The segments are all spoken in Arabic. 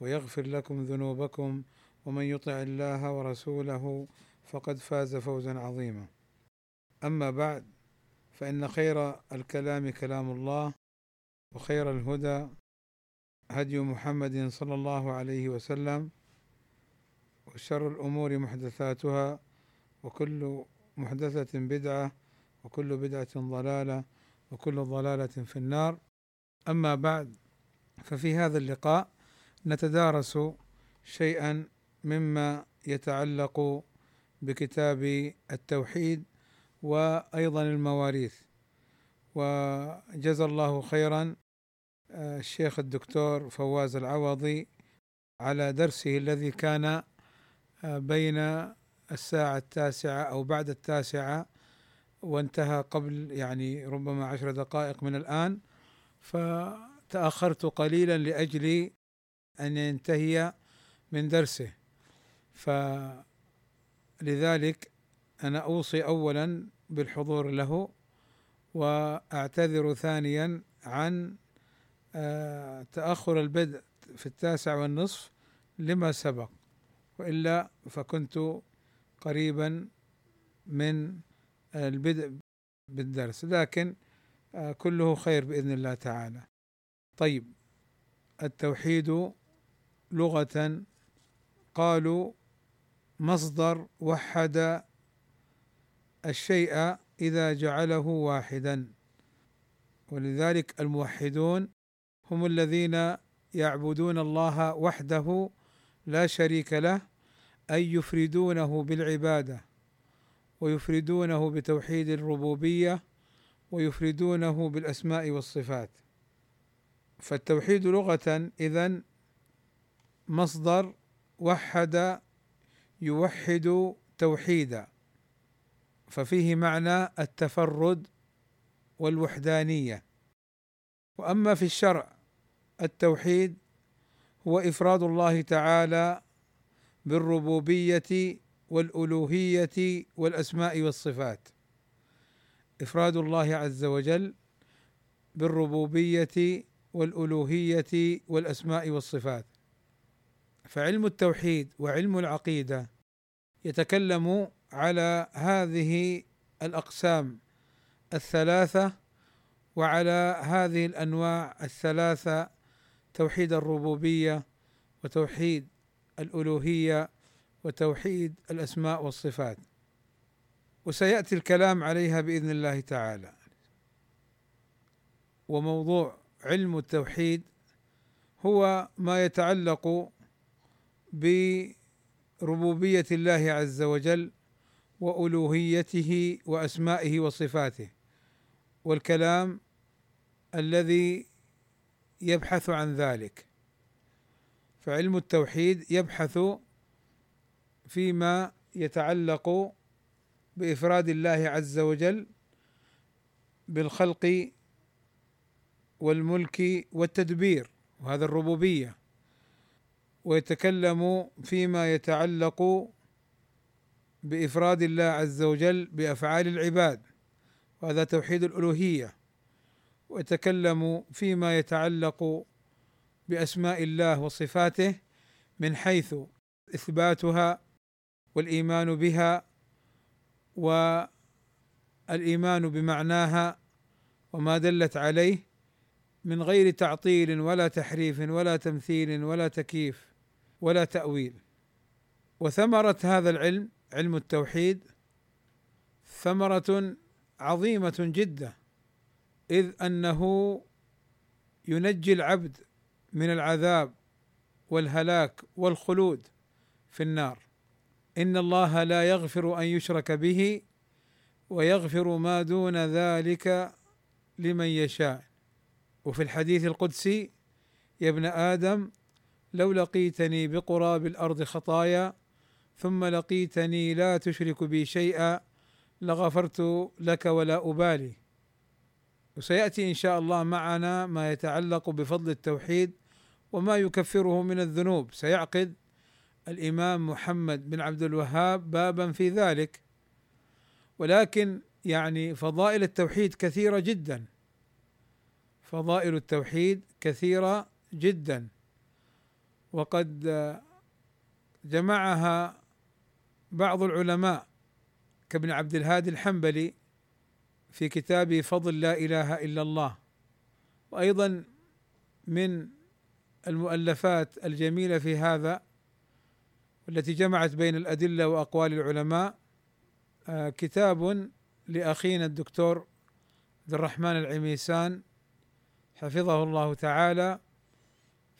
ويغفر لكم ذنوبكم ومن يطع الله ورسوله فقد فاز فوزا عظيما. أما بعد فإن خير الكلام كلام الله وخير الهدى هدي محمد صلى الله عليه وسلم وشر الأمور محدثاتها وكل محدثة بدعة وكل بدعة ضلالة وكل ضلالة في النار. أما بعد ففي هذا اللقاء نتدارس شيئا مما يتعلق بكتاب التوحيد وأيضا المواريث. وجزا الله خيرا الشيخ الدكتور فواز العوضي على درسه الذي كان بين الساعة التاسعة أو بعد التاسعة وانتهى قبل يعني ربما عشر دقائق من الآن. فتأخرت قليلا لأجل أن ينتهي من درسه. فلذلك أنا أوصي أولا بالحضور له وأعتذر ثانيا عن تأخر البدء في التاسع والنصف لما سبق. وإلا فكنت قريبا من البدء بالدرس. لكن كله خير بإذن الله تعالى. طيب التوحيد لغة قالوا مصدر وحد الشيء إذا جعله واحدا. ولذلك الموحدون هم الذين يعبدون الله وحده لا شريك له أي يفردونه بالعبادة ويفردونه بتوحيد الربوبية ويفردونه بالأسماء والصفات. فالتوحيد لغة إذن مصدر وحد يوحد توحيدا ففيه معنى التفرد والوحدانية. وأما في الشرع التوحيد هو إفراد الله تعالى بالربوبية والألوهية والأسماء والصفات. إفراد الله عز وجل بالربوبية والألوهية والأسماء والصفات. فعلم التوحيد وعلم العقيدة يتكلم على هذه الأقسام الثلاثة وعلى هذه الأنواع الثلاثة توحيد الربوبية وتوحيد الألوهية وتوحيد الأسماء والصفات. وسيأتي الكلام عليها بإذن الله تعالى. وموضوع علم التوحيد هو ما يتعلق بربوبية الله عز وجل وألوهيته وأسمائه وصفاته والكلام الذي يبحث عن ذلك. فعلم التوحيد يبحث فيما يتعلق بإفراد الله عز وجل بالخلق والملك والتدبير وهذا الربوبية. ويتكلم فيما يتعلق بإفراد الله عز وجل بأفعال العباد وهذا توحيد الألوهية. ويتكلم فيما يتعلق بأسماء الله وصفاته من حيث إثباتها والإيمان بها والإيمان بمعناها وما دلت عليه من غير تعطيل ولا تحريف ولا تمثيل ولا تكييف. ولا تأويل. وثمرة هذا العلم علم التوحيد ثمرة عظيمة جدا إذ أنه ينجي العبد من العذاب والهلاك والخلود في النار. إن الله لا يغفر أن يشرك به ويغفر ما دون ذلك لمن يشاء. وفي الحديث القدسي يا ابن آدم لو لقيتني بقراب الأرض خطايا ثم لقيتني لا تشرك بي شيئا لغفرت لك ولا أبالي. وسيأتي إن شاء الله معنا ما يتعلق بفضل التوحيد وما يكفره من الذنوب. سيعقد الإمام محمد بن عبد الوهاب بابا في ذلك. ولكن يعني فضائل التوحيد كثيرة جدا. فضائل التوحيد كثيرة جدا. وقد جمعها بعض العلماء كابن عبد الهادي الحنبلي في كتاب فضل لا إله إلا الله. وأيضا من المؤلفات الجميلة في هذا والتي جمعت بين الأدلة وأقوال العلماء آه، كتاب لأخينا الدكتور عبد الرحمن العميسان حفظه الله تعالى.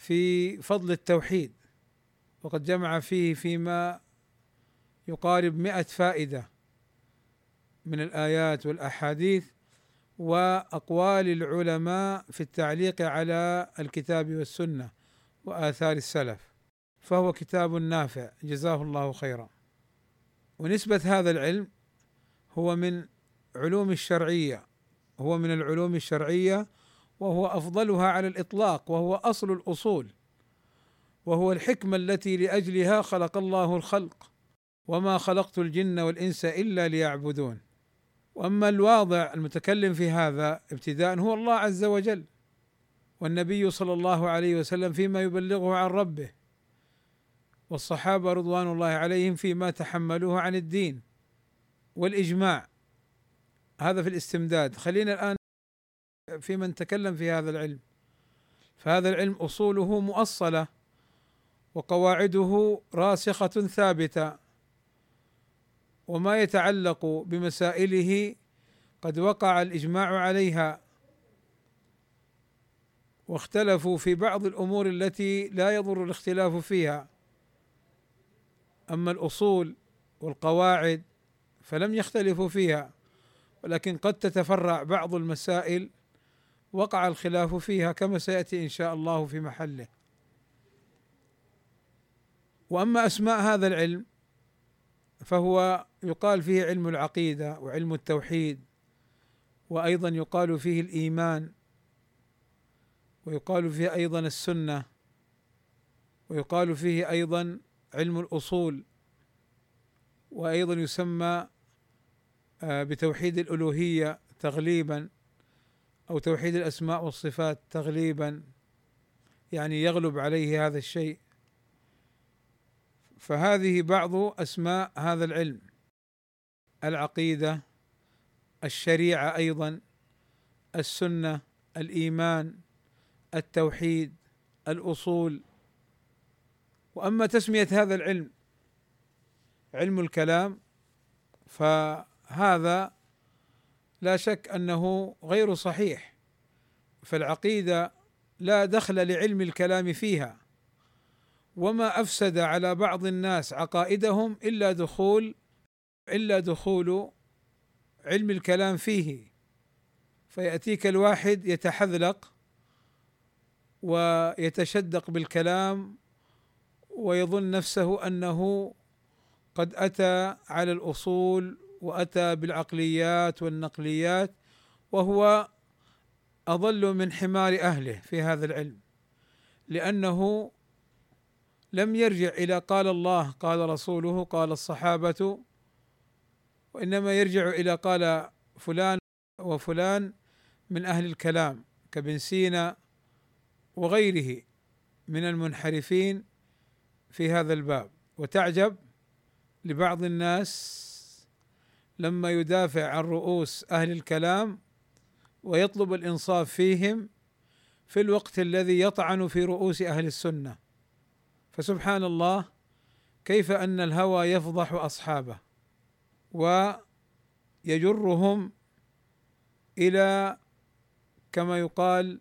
في فضل التوحيد وقد جمع فيه فيما يقارب مئة فائدة من الآيات والأحاديث وأقوال العلماء في التعليق على الكتاب والسنة وآثار السلف. فهو كتاب نافع جزاه الله خيرا. ونسبة هذا العلم هو من علوم الشرعية هو من العلوم الشرعية وهو أفضلها على الإطلاق وهو أصل الأصول وهو الحكمة التي لأجلها خلق الله الخلق وما خلقت الجن والإنس إلا ليعبدون. وأما الواضع المتكلم في هذا ابتداء هو الله عز وجل والنبي صلى الله عليه وسلم فيما يبلغه عن ربه والصحابة رضوان الله عليهم فيما تحملوه عن الدين والإجماع. هذا في الاستمداد. خلينا الآن في من تكلم في هذا العلم. فهذا العلم أصوله مؤصلة وقواعده راسخة ثابتة وما يتعلق بمسائله قد وقع الإجماع عليها. واختلفوا في بعض الأمور التي لا يضر الاختلاف فيها. أما الأصول والقواعد فلم يختلفوا فيها ولكن قد تتفرع بعض المسائل وقع الخلاف فيها كما سيأتي إن شاء الله في محله. وأما أسماء هذا العلم فهو يقال فيه علم العقيدة وعلم التوحيد وأيضا يقال فيه الإيمان ويقال فيه أيضا السنة ويقال فيه أيضا علم الأصول وأيضا يسمى آه، بتوحيد الألوهية تغليبا. أو توحيد الأسماء والصفات تغليبا يعني يغلب عليه هذا الشيء. فهذه بعض أسماء هذا العلم. العقيدة الشريعة أيضا السنة الإيمان التوحيد الأصول. وأما تسمية هذا العلم علم الكلام فهذا لا شك أنه غير صحيح فالعقيدة لا دخل لعلم الكلام فيها وما أفسد على بعض الناس عقائدهم إلا دخول إلا دخول علم الكلام فيه. فيأتيك الواحد يتحذلق ويتشدق بالكلام ويظن نفسه أنه قد أتى على الأصول وأتى بالعقليات والنقليات وهو أضل من حمار أهله في هذا العلم لأنه لم يرجع إلى قال الله قال رسوله قال الصحابة وإنما يرجع إلى قال فلان وفلان من أهل الكلام كابن سينا وغيره من المنحرفين في هذا الباب. وتعجب لبعض الناس لما يدافع عن رؤوس أهل الكلام ويطلب الإنصاف فيهم في الوقت الذي يطعن في رؤوس أهل السنة. فسبحان الله كيف أن الهوى يفضح أصحابه ويجرهم إلى كما يقال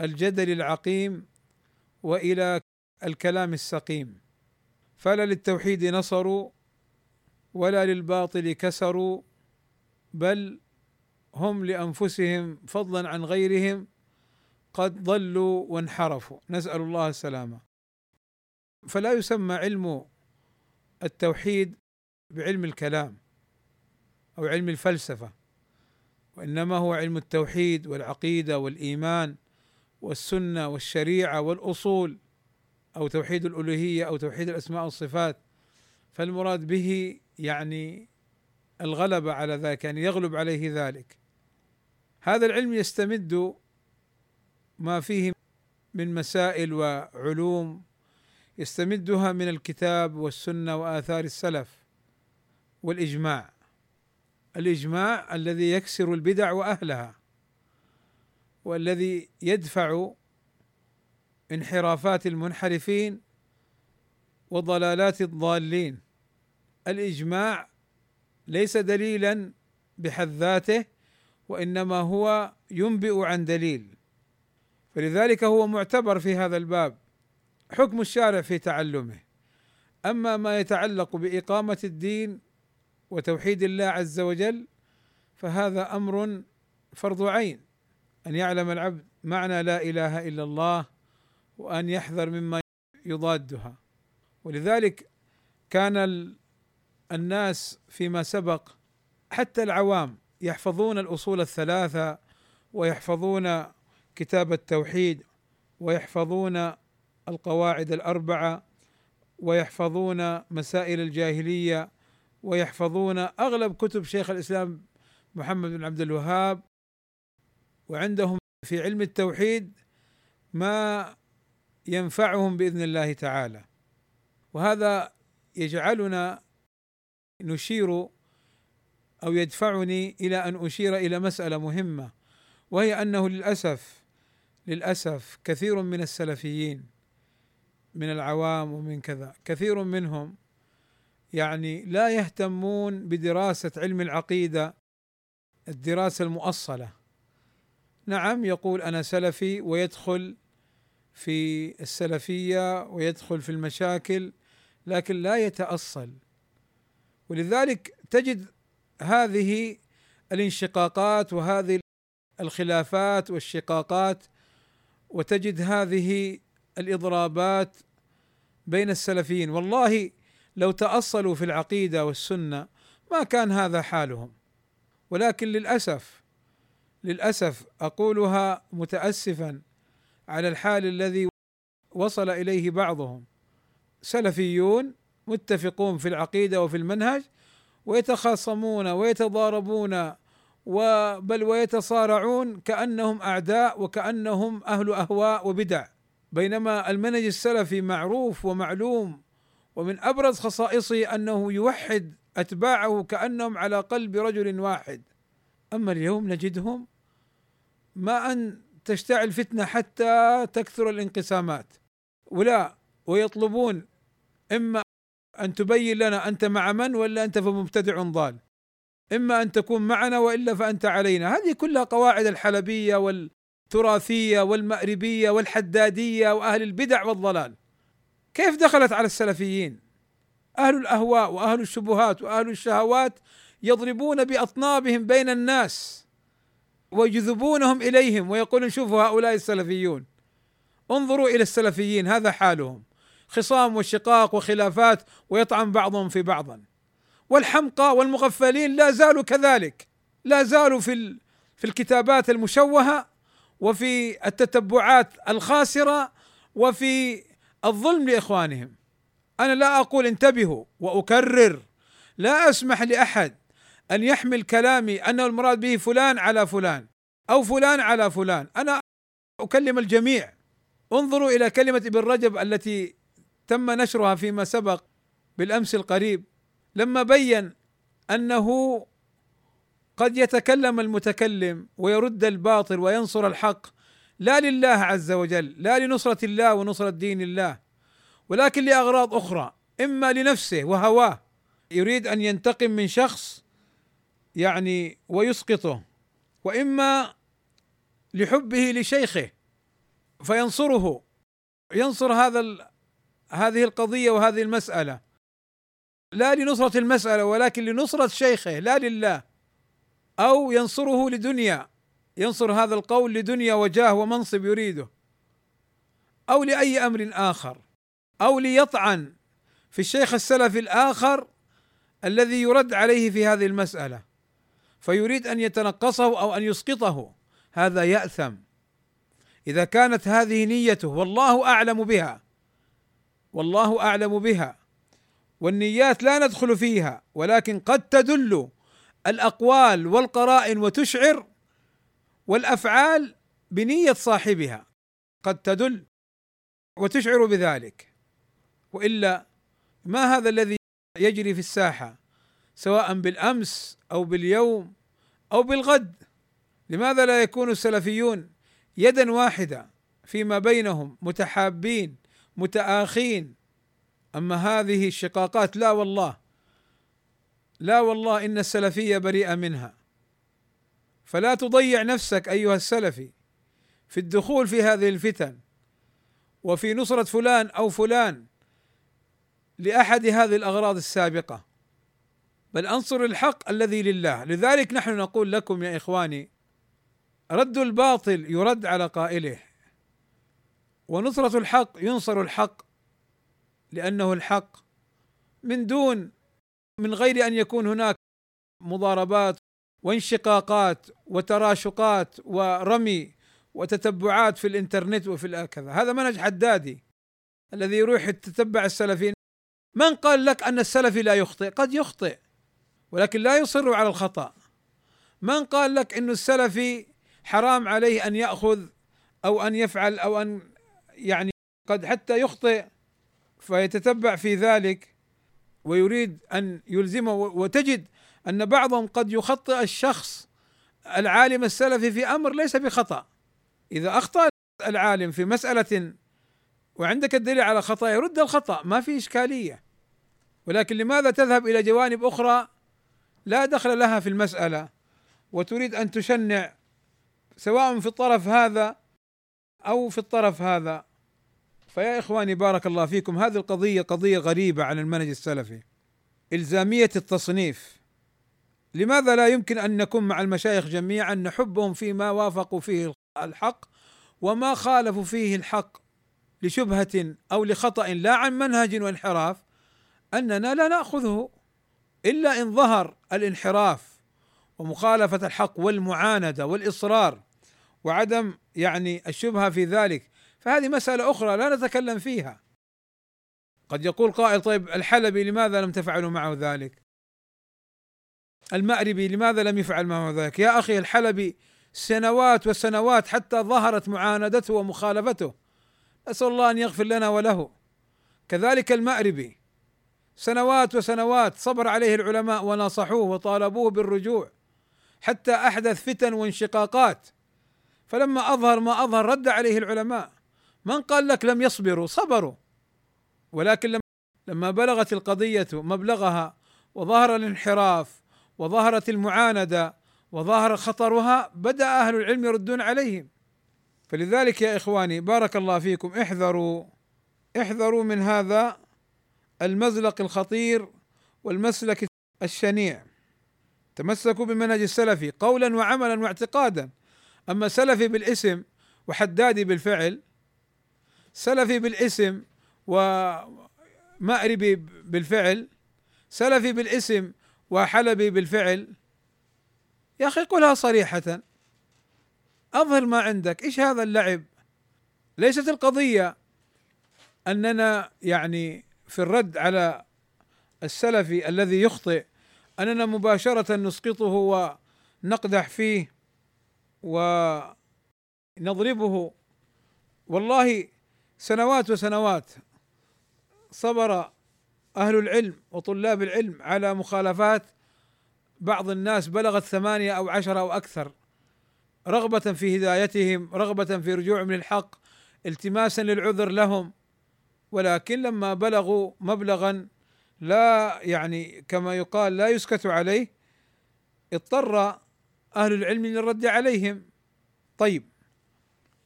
الجدل العقيم وإلى الكلام السقيم. فلا للتوحيد نصروا ولا للباطل كسروا بل هم لأنفسهم فضلا عن غيرهم قد ضلوا وانحرفوا. نسأل الله السلامة. فلا يسمى علم التوحيد بعلم الكلام أو علم الفلسفة وإنما هو علم التوحيد والعقيدة والإيمان والسنة والشريعة والأصول أو توحيد الألوهية أو توحيد الأسماء والصفات. فالمراد به يعني الغلبه على ذلك يعني يغلب عليه ذلك. هذا العلم يستمد ما فيه من مسائل وعلوم يستمدها من الكتاب والسنة وآثار السلف والإجماع. الإجماع الذي يكسر البدع وأهلها والذي يدفع انحرافات المنحرفين وضلالات الضالين. الإجماع ليس دليلا بحد ذاته وإنما هو ينبئ عن دليل. فلذلك هو معتبر في هذا الباب حكم الشارع في تعلمه. أما ما يتعلق بإقامة الدين وتوحيد الله عز وجل فهذا أمر فرض عين أن يعلم العبد معنى لا إله إلا الله وأن يحذر مما يضادها. ولذلك كان الناس فيما سبق حتى العوام يحفظون الأصول الثلاثة ويحفظون كتاب التوحيد ويحفظون القواعد الأربعة ويحفظون مسائل الجاهلية ويحفظون أغلب كتب شيخ الإسلام محمد بن عبد الوهاب وعندهم في علم التوحيد ما ينفعهم بإذن الله تعالى. وهذا يجعلنا نشير أو يدفعني إلى أن أشير إلى مسألة مهمة وهي أنه للأسف للأسف كثير من السلفيين من العوام ومن كذا كثير منهم يعني لا يهتمون بدراسة علم العقيدة الدراسة المؤصلة. نعم يقول أنا سلفي ويدخل في السلفية ويدخل في المشاكل لكن لا يتأصل. ولذلك تجد هذه الانشقاقات وهذه الخلافات والشقاقات وتجد هذه الإضرابات بين السلفيين. والله لو تأصلوا في العقيدة والسنة ما كان هذا حالهم. ولكن للأسف للأسف أقولها متاسفا على الحال الذي وصل إليه بعضهم. سلفيون متفقون في العقيدة وفي المنهج ويتخاصمون ويتضاربون بل ويتصارعون كأنهم أعداء وكأنهم أهل أهواء وبدع. بينما المنهج السلفي معروف ومعلوم ومن أبرز خصائصه أنه يوحد أتباعه كأنهم على قلب رجل واحد. أما اليوم نجدهم ما أن تشتعل فتنه حتى تكثر الانقسامات. ولا ويطلبون إما أن تبين لنا أنت مع من ولا أنت فمبتدع ضال. إما أن تكون معنا وإلا فأنت علينا. هذه كلها قواعد الحلبية والتراثية والمأربية والحدادية وأهل البدع والضلال. كيف دخلت على السلفيين؟ أهل الأهواء وأهل الشبهات وأهل الشهوات يضربون بأطنابهم بين الناس ويجذبونهم إليهم ويقولون شوفوا هؤلاء السلفيون. انظروا إلى السلفيين هذا حالهم. خصام وشقاق وخلافات ويطعن بعضهم في بعضا. والحمقى والمغفلين لا زالوا كذلك لا زالوا في في الكتابات المشوهة وفي التتبعات الخاسرة وفي الظلم لإخوانهم. أنا لا أقول انتبهوا وأكرر لا أسمح لأحد أن يحمل كلامي انه المراد به فلان على فلان أو فلان على فلان. أنا أكلم الجميع. انظروا إلى كلمة ابن رجب التي تم نشرها فيما سبق بالأمس القريب لما بين أنه قد يتكلم المتكلم ويرد الباطل وينصر الحق لا لله عز وجل لا لنصرة الله ونصرة دين الله ولكن لأغراض أخرى إما لنفسه وهواه يريد أن ينتقم من شخص يعني ويسقطه وإما لحبه لشيخه فينصره ينصر هذا هذه القضية وهذه المسألة. لا لنصرة المسألة ولكن لنصرة شيخه لا لله. أو ينصره لدنيا ينصر هذا القول لدنيا وجاه ومنصب يريده. أو لأي أمر آخر. أو ليطعن في الشيخ السلفي الآخر الذي يرد عليه في هذه المسألة. فيريد أن يتنقصه أو أن يسقطه. هذا يأثم. إذا كانت هذه نيته والله أعلم بها. والله أعلم بها. والنيات لا ندخل فيها ولكن قد تدل الأقوال والقرائن وتشعر والأفعال بنية صاحبها. قد تدل وتشعر بذلك. وإلا ما هذا الذي يجري في الساحة سواء بالأمس أو باليوم أو بالغد؟ لماذا لا يكون السلفيون يدا واحدة فيما بينهم متحابين متآخين. أما هذه الشقاقات لا والله لا والله إن السلفية بريئة منها. فلا تضيع نفسك أيها السلفي في الدخول في هذه الفتن وفي نصرة فلان أو فلان لأحد هذه الأغراض السابقة. بل أنصر الحق الذي لله. لذلك نحن نقول لكم يا إخواني رد الباطل يرد على قائله. ونصرة الحق ينصر الحق لأنه الحق من دون من غير أن يكون هناك مضاربات وانشقاقات وتراشقات ورمي وتتبعات في الإنترنت وفي كذا هذا منهج حدادي الذي يروح يتتبع السلفيين. من قال لك أن السلفي لا يخطئ؟ قد يخطئ ولكن لا يصر على الخطأ. من قال لك انه السلفي حرام عليه أن يأخذ أو أن يفعل أو أن يعني قد حتى يخطئ فيتتبع في ذلك ويريد أن يلزمه وتجد أن بعضهم قد يخطئ الشخص العالم السلفي في أمر ليس بخطأ. إذا أخطأ العالم في مسألة وعندك الدليل على خطأ يرد الخطأ ما في إشكالية. ولكن لماذا تذهب إلى جوانب أخرى لا دخل لها في المسألة وتريد أن تشنع سواء في الطرف هذا أو في الطرف هذا. فيا إخواني بارك الله فيكم هذه القضية قضية غريبة عن المنهج السلفي. إلزامية التصنيف. لماذا لا يمكن أن نكون مع المشايخ جميعا نحبهم فيما وافقوا فيه الحق وما خالفوا فيه الحق لشبهة أو لخطأ لا عن منهج وانحراف؟ أننا لا نأخذه إلا إن ظهر الانحراف ومخالفة الحق والمعاندة والإصرار وعدم يعني الشبهة في ذلك. فهذه مسألة أخرى لا نتكلم فيها. قد يقول قائل طيب الحلبي لماذا لم تفعلوا معه ذلك؟ المأربي لماذا لم يفعل معه ذلك؟ يا أخي الحلبي سنوات وسنوات حتى ظهرت معاندته ومخالفته. اسال الله أن يغفر لنا وله. كذلك المأربي سنوات وسنوات صبر عليه العلماء وناصحوه وطالبوه بالرجوع حتى أحدث فتن وانشقاقات. فلما أظهر ما أظهر رد عليه العلماء. من قال لك لم يصبروا؟ صبروا. ولكن لما بلغت القضية مبلغها وظهر الانحراف وظهرت المعاندة وظهر خطرها بدأ أهل العلم يردون عليهم. فلذلك يا إخواني بارك الله فيكم احذروا. احذروا من هذا المزلق الخطير والمسلك الشنيع. تمسكوا بمنهج السلفي قولا وعملا واعتقادا. أما سلفي بالاسم وحدادي بالفعل سلفي بالاسم ومأربي بالفعل سلفي بالاسم وحلبي بالفعل. يا أخي قلها صريحة. أظهر ما عندك. إيش هذا اللعب؟ ليست القضية أننا يعني في الرد على السلفي الذي يخطئ أننا مباشرة نسقطه ونقدح فيه. ونضربه. والله سنوات وسنوات صبر أهل العلم وطلاب العلم على مخالفات بعض الناس بلغت ثمانية أو عشره أو أكثر رغبة في هدايتهم رغبة في رجوعهم للحق التماسا للعذر لهم. ولكن لما بلغوا مبلغا لا يعني كما يقال لا يسكت عليه اضطر أهل العلم للرد عليهم. طيب.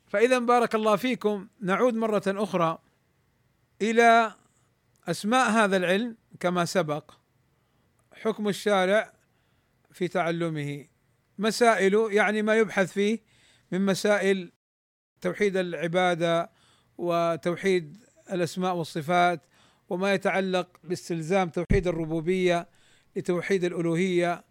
فاذا بارك الله فيكم. نعود مرة أخرى إلى أسماء هذا العلم كما سبق. حكم الشارع في تعلمه. مسائل يعني ما يبحث فيه من مسائل توحيد العبادة وتوحيد الأسماء والصفات وما يتعلق باستلزام توحيد الربوبية لتوحيد الألوهية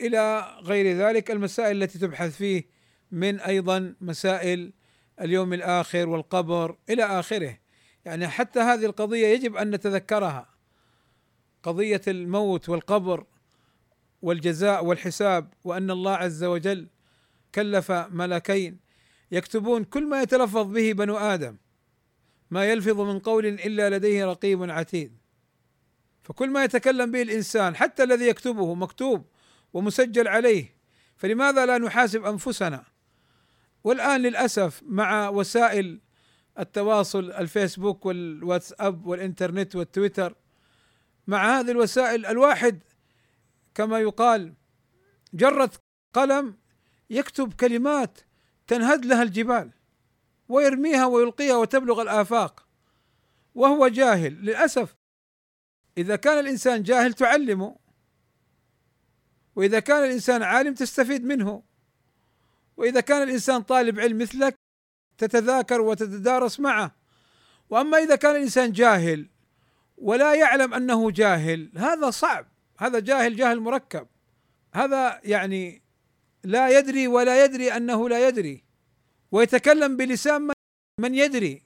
إلى غير ذلك المسائل التي تبحث فيه من أيضا مسائل اليوم الآخر والقبر إلى آخره. يعني حتى هذه القضية يجب أن نتذكرها. قضية الموت والقبر والجزاء والحساب وأن الله عز وجل كلف ملكين يكتبون كل ما يتلفظ به بنو آدم ما يلفظ من قول إلا لديه رقيب عتيد. فكل ما يتكلم به الإنسان حتى الذي يكتبه مكتوب ومسجل عليه. فلماذا لا نحاسب أنفسنا؟ والآن للأسف مع وسائل التواصل الفيسبوك والواتساب والإنترنت والتويتر مع هذه الوسائل الواحد كما يقال جرة قلم يكتب كلمات تنهد لها الجبال ويرميها ويلقيها وتبلغ الآفاق. وهو جاهل. للأسف إذا كان الإنسان جاهل تعلمه. وإذا كان الإنسان عالم تستفيد منه. وإذا كان الإنسان طالب علم مثلك تتذاكر وتتدارس معه. وأما إذا كان الإنسان جاهل ولا يعلم أنه جاهل هذا صعب. هذا جاهل جاهل مركب. هذا يعني لا يدري ولا يدري أنه لا يدري. ويتكلم بلسان من يدري.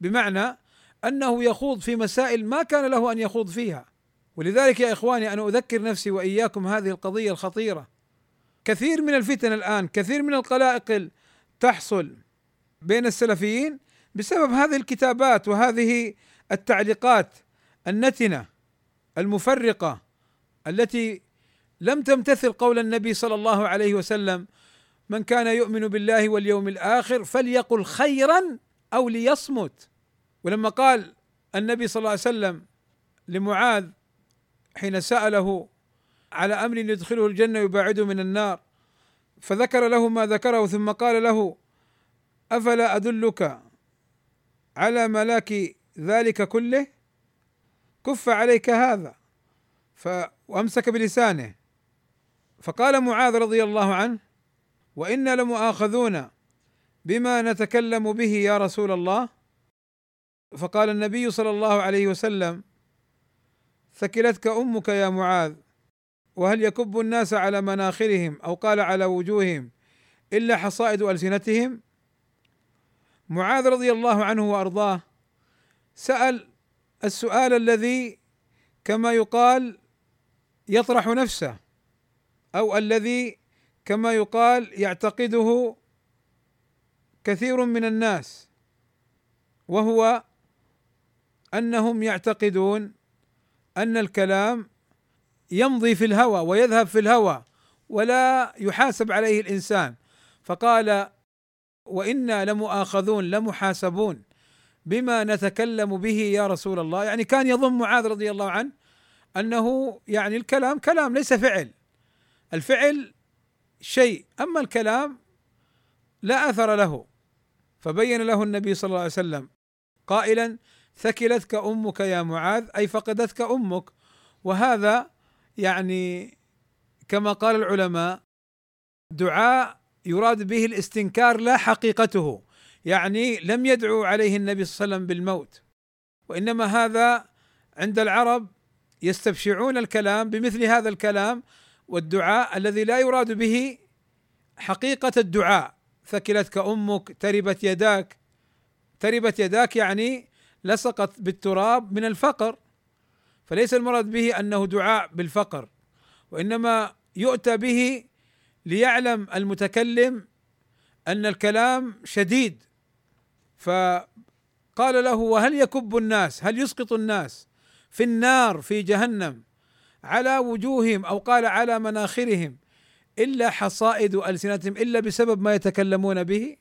بمعنى أنه يخوض في مسائل ما كان له أن يخوض فيها. ولذلك يا إخواني أنا أذكر نفسي وإياكم هذه القضية الخطيرة. كثير من الفتن الآن كثير من القلائق تحصل بين السلفيين بسبب هذه الكتابات وهذه التعليقات النتنة المفرقة التي لم تمتثل قول النبي صلى الله عليه وسلم من كان يؤمن بالله واليوم الآخر فليقل خيرا أو ليصمت. ولما قال النبي صلى الله عليه وسلم لمعاذ حين سأله على أمر يدخله الجنة يباعده من النار فذكر له ما ذكره ثم قال له أفلا أدلك على ملاك ذلك كله؟ كف عليك هذا وامسك بلسانه. فقال معاذ رضي الله عنه وإنا لمؤاخذون بما نتكلم به يا رسول الله؟ فقال النبي صلى الله عليه وسلم ثكلتك أمك يا معاذ وهل يكب الناس على مناخرهم أو قال على وجوههم إلا حصائد ألسنتهم؟ معاذ رضي الله عنه وأرضاه سأل السؤال الذي كما يقال يطرح نفسه أو الذي كما يقال يعتقده كثير من الناس وهو أنهم يعتقدون أن الكلام يمضي في الهوى ويذهب في الهوى ولا يحاسب عليه الإنسان. فقال وإنا لمؤاخذون لمحاسبون بما نتكلم به يا رسول الله. يعني كان يظن معاذ رضي الله عنه أنه يعني الكلام كلام ليس فعل. الفعل شيء أما الكلام لا أثر له. فبين له النبي صلى الله عليه وسلم قائلا ثكلتك أمك يا معاذ أي فقدتك أمك وهذا يعني كما قال العلماء دعاء يراد به الاستنكار لا حقيقته. يعني لم يدعو عليه النبي صلى الله عليه وسلم بالموت. وإنما هذا عند العرب يستبشعون الكلام بمثل هذا الكلام والدعاء الذي لا يراد به حقيقة الدعاء. ثكلتك أمك تربت يداك. تربت يداك يعني لصقت بالتراب من الفقر فليس المراد به أنه دعاء بالفقر وإنما يؤتى به ليعلم المتكلم أن الكلام شديد. فقال له وهل يكب الناس هل يسقط الناس في النار في جهنم على وجوههم أو قال على مناخرهم إلا حصائد ألسنتهم إلا بسبب ما يتكلمون به؟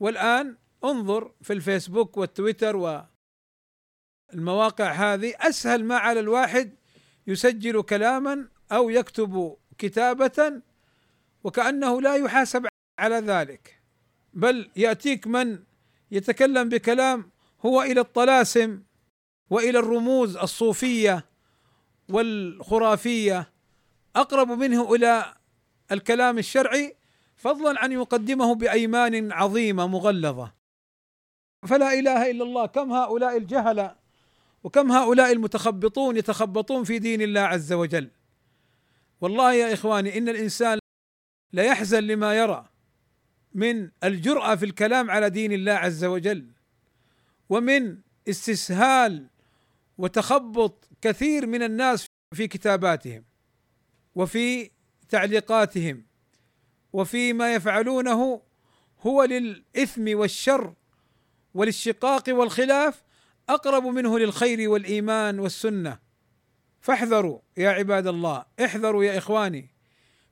والآن انظر في الفيسبوك والتويتر المواقع هذه أسهل ما على الواحد يسجل كلاما أو يكتب كتابة وكأنه لا يحاسب على ذلك. بل يأتيك من يتكلم بكلام هو إلى الطلاسم وإلى الرموز الصوفية والخرافية. أقرب منه إلى الكلام الشرعي فضلا عن يقدمه بأيمان عظيمة مغلظة. فلا إله إلا الله. كم هؤلاء الجهله وكم هؤلاء المتخبطون يتخبطون في دين الله عز وجل. والله يا إخواني إن الإنسان لا يحزن لما يرى من الجرأة في الكلام على دين الله عز وجل ومن استسهال وتخبط كثير من الناس في كتاباتهم وفي تعليقاتهم وفي ما يفعلونه هو للإثم والشر وللشقاق والخلاف أقرب منه للخير والإيمان والسنة. فاحذروا يا عباد الله احذروا يا إخواني.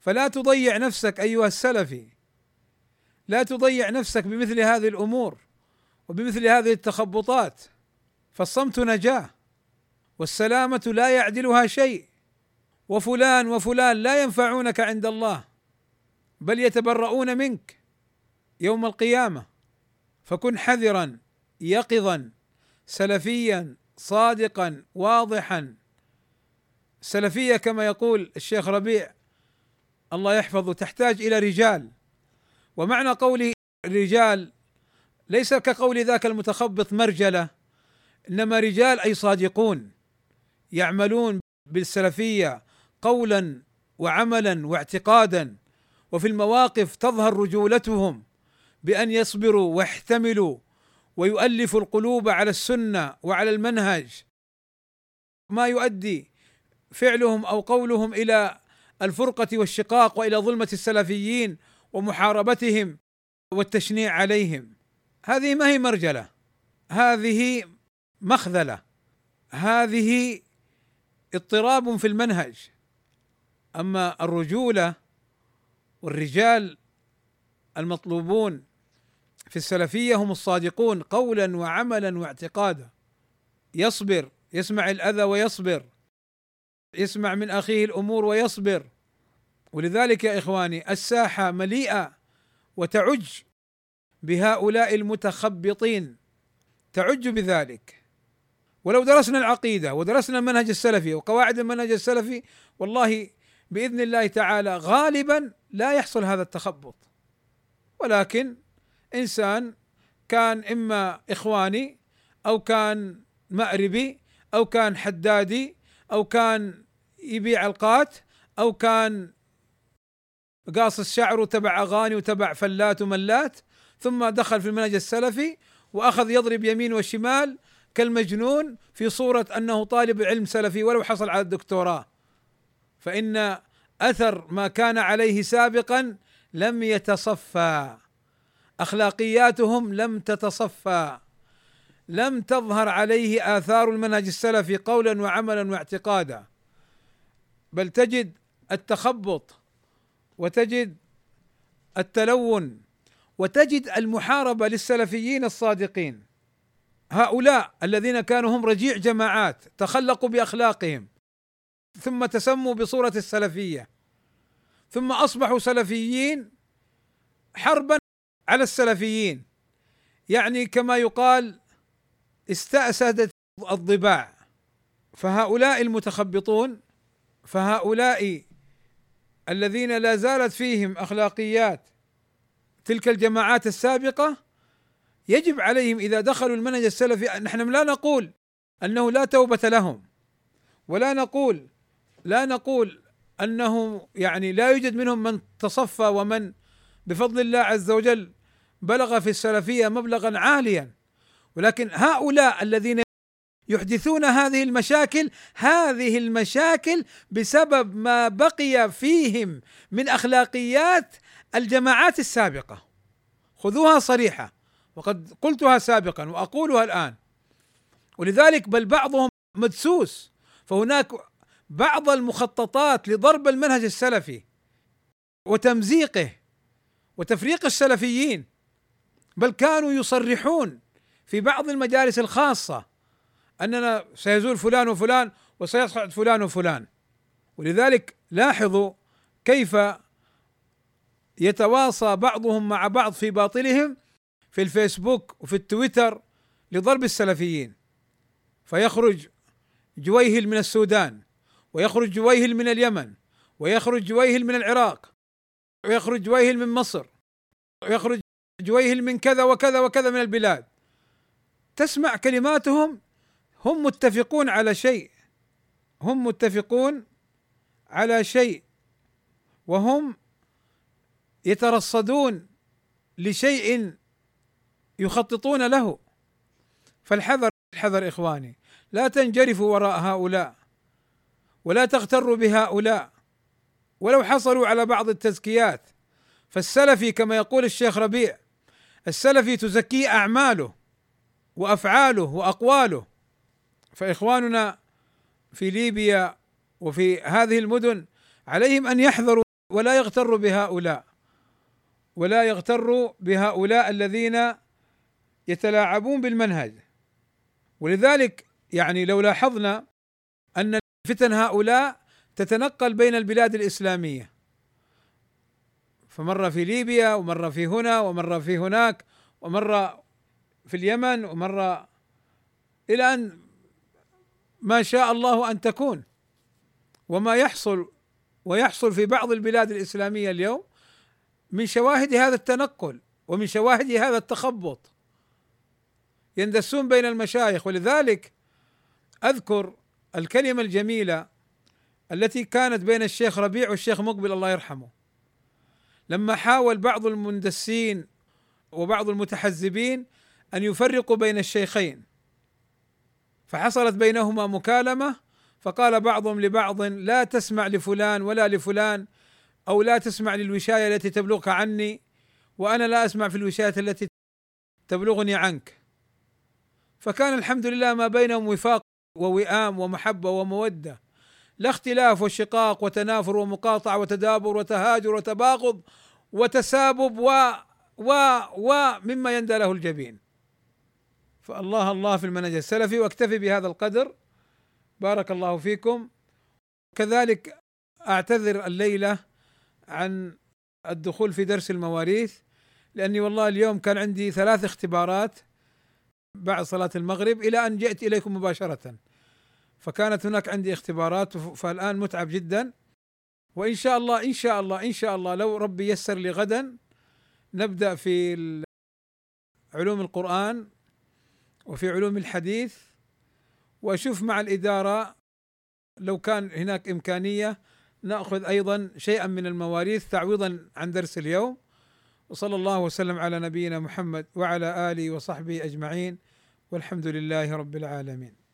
فلا تضيع نفسك أيها السلفي لا تضيع نفسك بمثل هذه الأمور وبمثل هذه التخبطات. فالصمت نجاة والسلامة لا يعدلها شيء. وفلان وفلان لا ينفعونك عند الله بل يتبرؤون منك يوم القيامة. فكن حذرا يقظا سلفيا صادقا واضحا. السلفيه كما يقول الشيخ ربيع الله يحفظه تحتاج إلى رجال. ومعنى قوله رجال ليس كقول ذاك المتخبط مرجلة إنما رجال أي صادقون يعملون بالسلفية قولا وعملا واعتقادا. وفي المواقف تظهر رجولتهم. بأن يصبروا ويحتملوا ويؤلفوا القلوب على السنة وعلى المنهج. ما يؤدي فعلهم أو قولهم إلى الفرقة والشقاق وإلى ظلمة السلفيين ومحاربتهم والتشنيع عليهم. هذه ما هي مرجلة؟ هذه مخذلة. هذه اضطراب في المنهج. أما الرجولة والرجال المطلوبون في السلفية هم الصادقون قولا وعملا واعتقادا. يصبر يسمع الأذى ويصبر. يسمع من أخيه الأمور ويصبر. ولذلك يا إخواني الساحة مليئة وتعج بهؤلاء المتخبطين. تعج بذلك. ولو درسنا العقيدة ودرسنا المنهج السلفي وقواعد المنهج السلفي والله بإذن الله تعالى غالبا لا يحصل هذا التخبط. ولكن إنسان كان إما إخواني أو كان مأربي أو كان حدادي أو كان يبيع القات أو كان قاص الشعر وتبع أغاني وتبع فلات وملات ثم دخل في المنهج السلفي وأخذ يضرب يمين وشمال كالمجنون في صورة أنه طالب علم سلفي ولو حصل على الدكتوراه. فإن أثر ما كان عليه سابقا لم يتصفى. أخلاقياتهم لم تتصفى لم تظهر عليه آثار المنهج السلفي قولا وعملا واعتقادا. بل تجد التخبط وتجد التلون وتجد المحاربة للسلفيين الصادقين. هؤلاء الذين كانوا هم رجيع جماعات تخلقوا بأخلاقهم ثم تسموا بصورة السلفية ثم أصبحوا سلفيين حربا على السلفيين. يعني كما يقال استأسدت الضباع. فهؤلاء المتخبطون فهؤلاء الذين لا زالت فيهم أخلاقيات تلك الجماعات السابقة يجب عليهم إذا دخلوا المنهج السلفي نحن لا نقول أنه لا توبة لهم. ولا نقول لا نقول أنه يعني لا يوجد منهم من تصفى ومن بفضل الله عز وجل بلغ في السلفية مبلغا عاليا. ولكن هؤلاء الذين يحدثون هذه المشاكل هذه المشاكل بسبب ما بقي فيهم من أخلاقيات الجماعات السابقة. خذوها صريحة وقد قلتها سابقا وأقولها الآن. ولذلك بل بعضهم مدسوس فهناك بعض المخططات لضرب المنهج السلفي وتمزيقه وتفريق السلفيين بل كانوا يصرحون في بعض المجالس الخاصة أننا سيزول فلان وفلان وسيصعد فلان وفلان. ولذلك لاحظوا كيف يتواصى بعضهم مع بعض في باطلهم في الفيسبوك وفي التويتر لضرب السلفيين. فيخرج جويهل من السودان ويخرج جويهل من اليمن ويخرج جويهل من العراق ويخرج جويهل من مصر ويخرج جويهل من كذا وكذا وكذا من البلاد. تسمع كلماتهم هم متفقون على شيء. هم متفقون على شيء. وهم يترصدون لشيء يخططون له. فالحذر الحذر إخواني. لا تنجرفوا وراء هؤلاء ولا تغتروا بهؤلاء. ولو حصلوا على بعض التزكيات فالسلفي كما يقول الشيخ ربيع السلفي تزكيه أعماله وأفعاله وأقواله. فإخواننا في ليبيا وفي هذه المدن عليهم أن يحذروا ولا يغتروا بهؤلاء ولا يغتروا بهؤلاء الذين يتلاعبون بالمنهج. ولذلك يعني لو لاحظنا أن فتن هؤلاء تتنقل بين البلاد الإسلامية. فمره في ليبيا ومره في هنا ومره في هناك ومره في اليمن ومره إلى أن ما شاء الله أن تكون. وما يحصل ويحصل في بعض البلاد الإسلامية اليوم من شواهد هذا التنقل ومن شواهد هذا التخبط. يندسون بين المشايخ ولذلك أذكر الكلمة الجميلة التي كانت بين الشيخ ربيع والشيخ مقبل الله يرحمه. لما حاول بعض المندسين وبعض المتحزبين أن يفرقوا بين الشيخين فحصلت بينهما مكالمة فقال بعضهم لبعض لا تسمع لفلان ولا لفلان أو لا تسمع للوشاية التي تبلغك عني وأنا لا أسمع في الوشاية التي تبلغني عنك. فكان الحمد لله ما بينهم وفاق ووئام ومحبة ومودة. لا اختلاف وشقاق وتنافر ومقاطعة وتدابر وتهاجر وتباغض وتسابب و و و مما يندى له الجبين. فالله الله في المنهج السلفي واكتفي بهذا القدر. بارك الله فيكم. كذلك أعتذر الليلة عن الدخول في درس المواريث لأني والله اليوم كان عندي ثلاث اختبارات بعد صلاة المغرب إلى أن جئت إليكم مباشرة. فكانت هناك عندي اختبارات فالآن متعب جدا. وإن شاء الله إن شاء الله إن شاء الله لو ربي يسر لي غدا نبدأ في علوم القرآن وفي علوم الحديث وأشوف مع الإدارة لو كان هناك إمكانية نأخذ أيضا شيئا من المواريث تعويضا عن درس اليوم. وصلى الله وسلم على نبينا محمد وعلى آله وصحبه أجمعين. والحمد لله رب العالمين.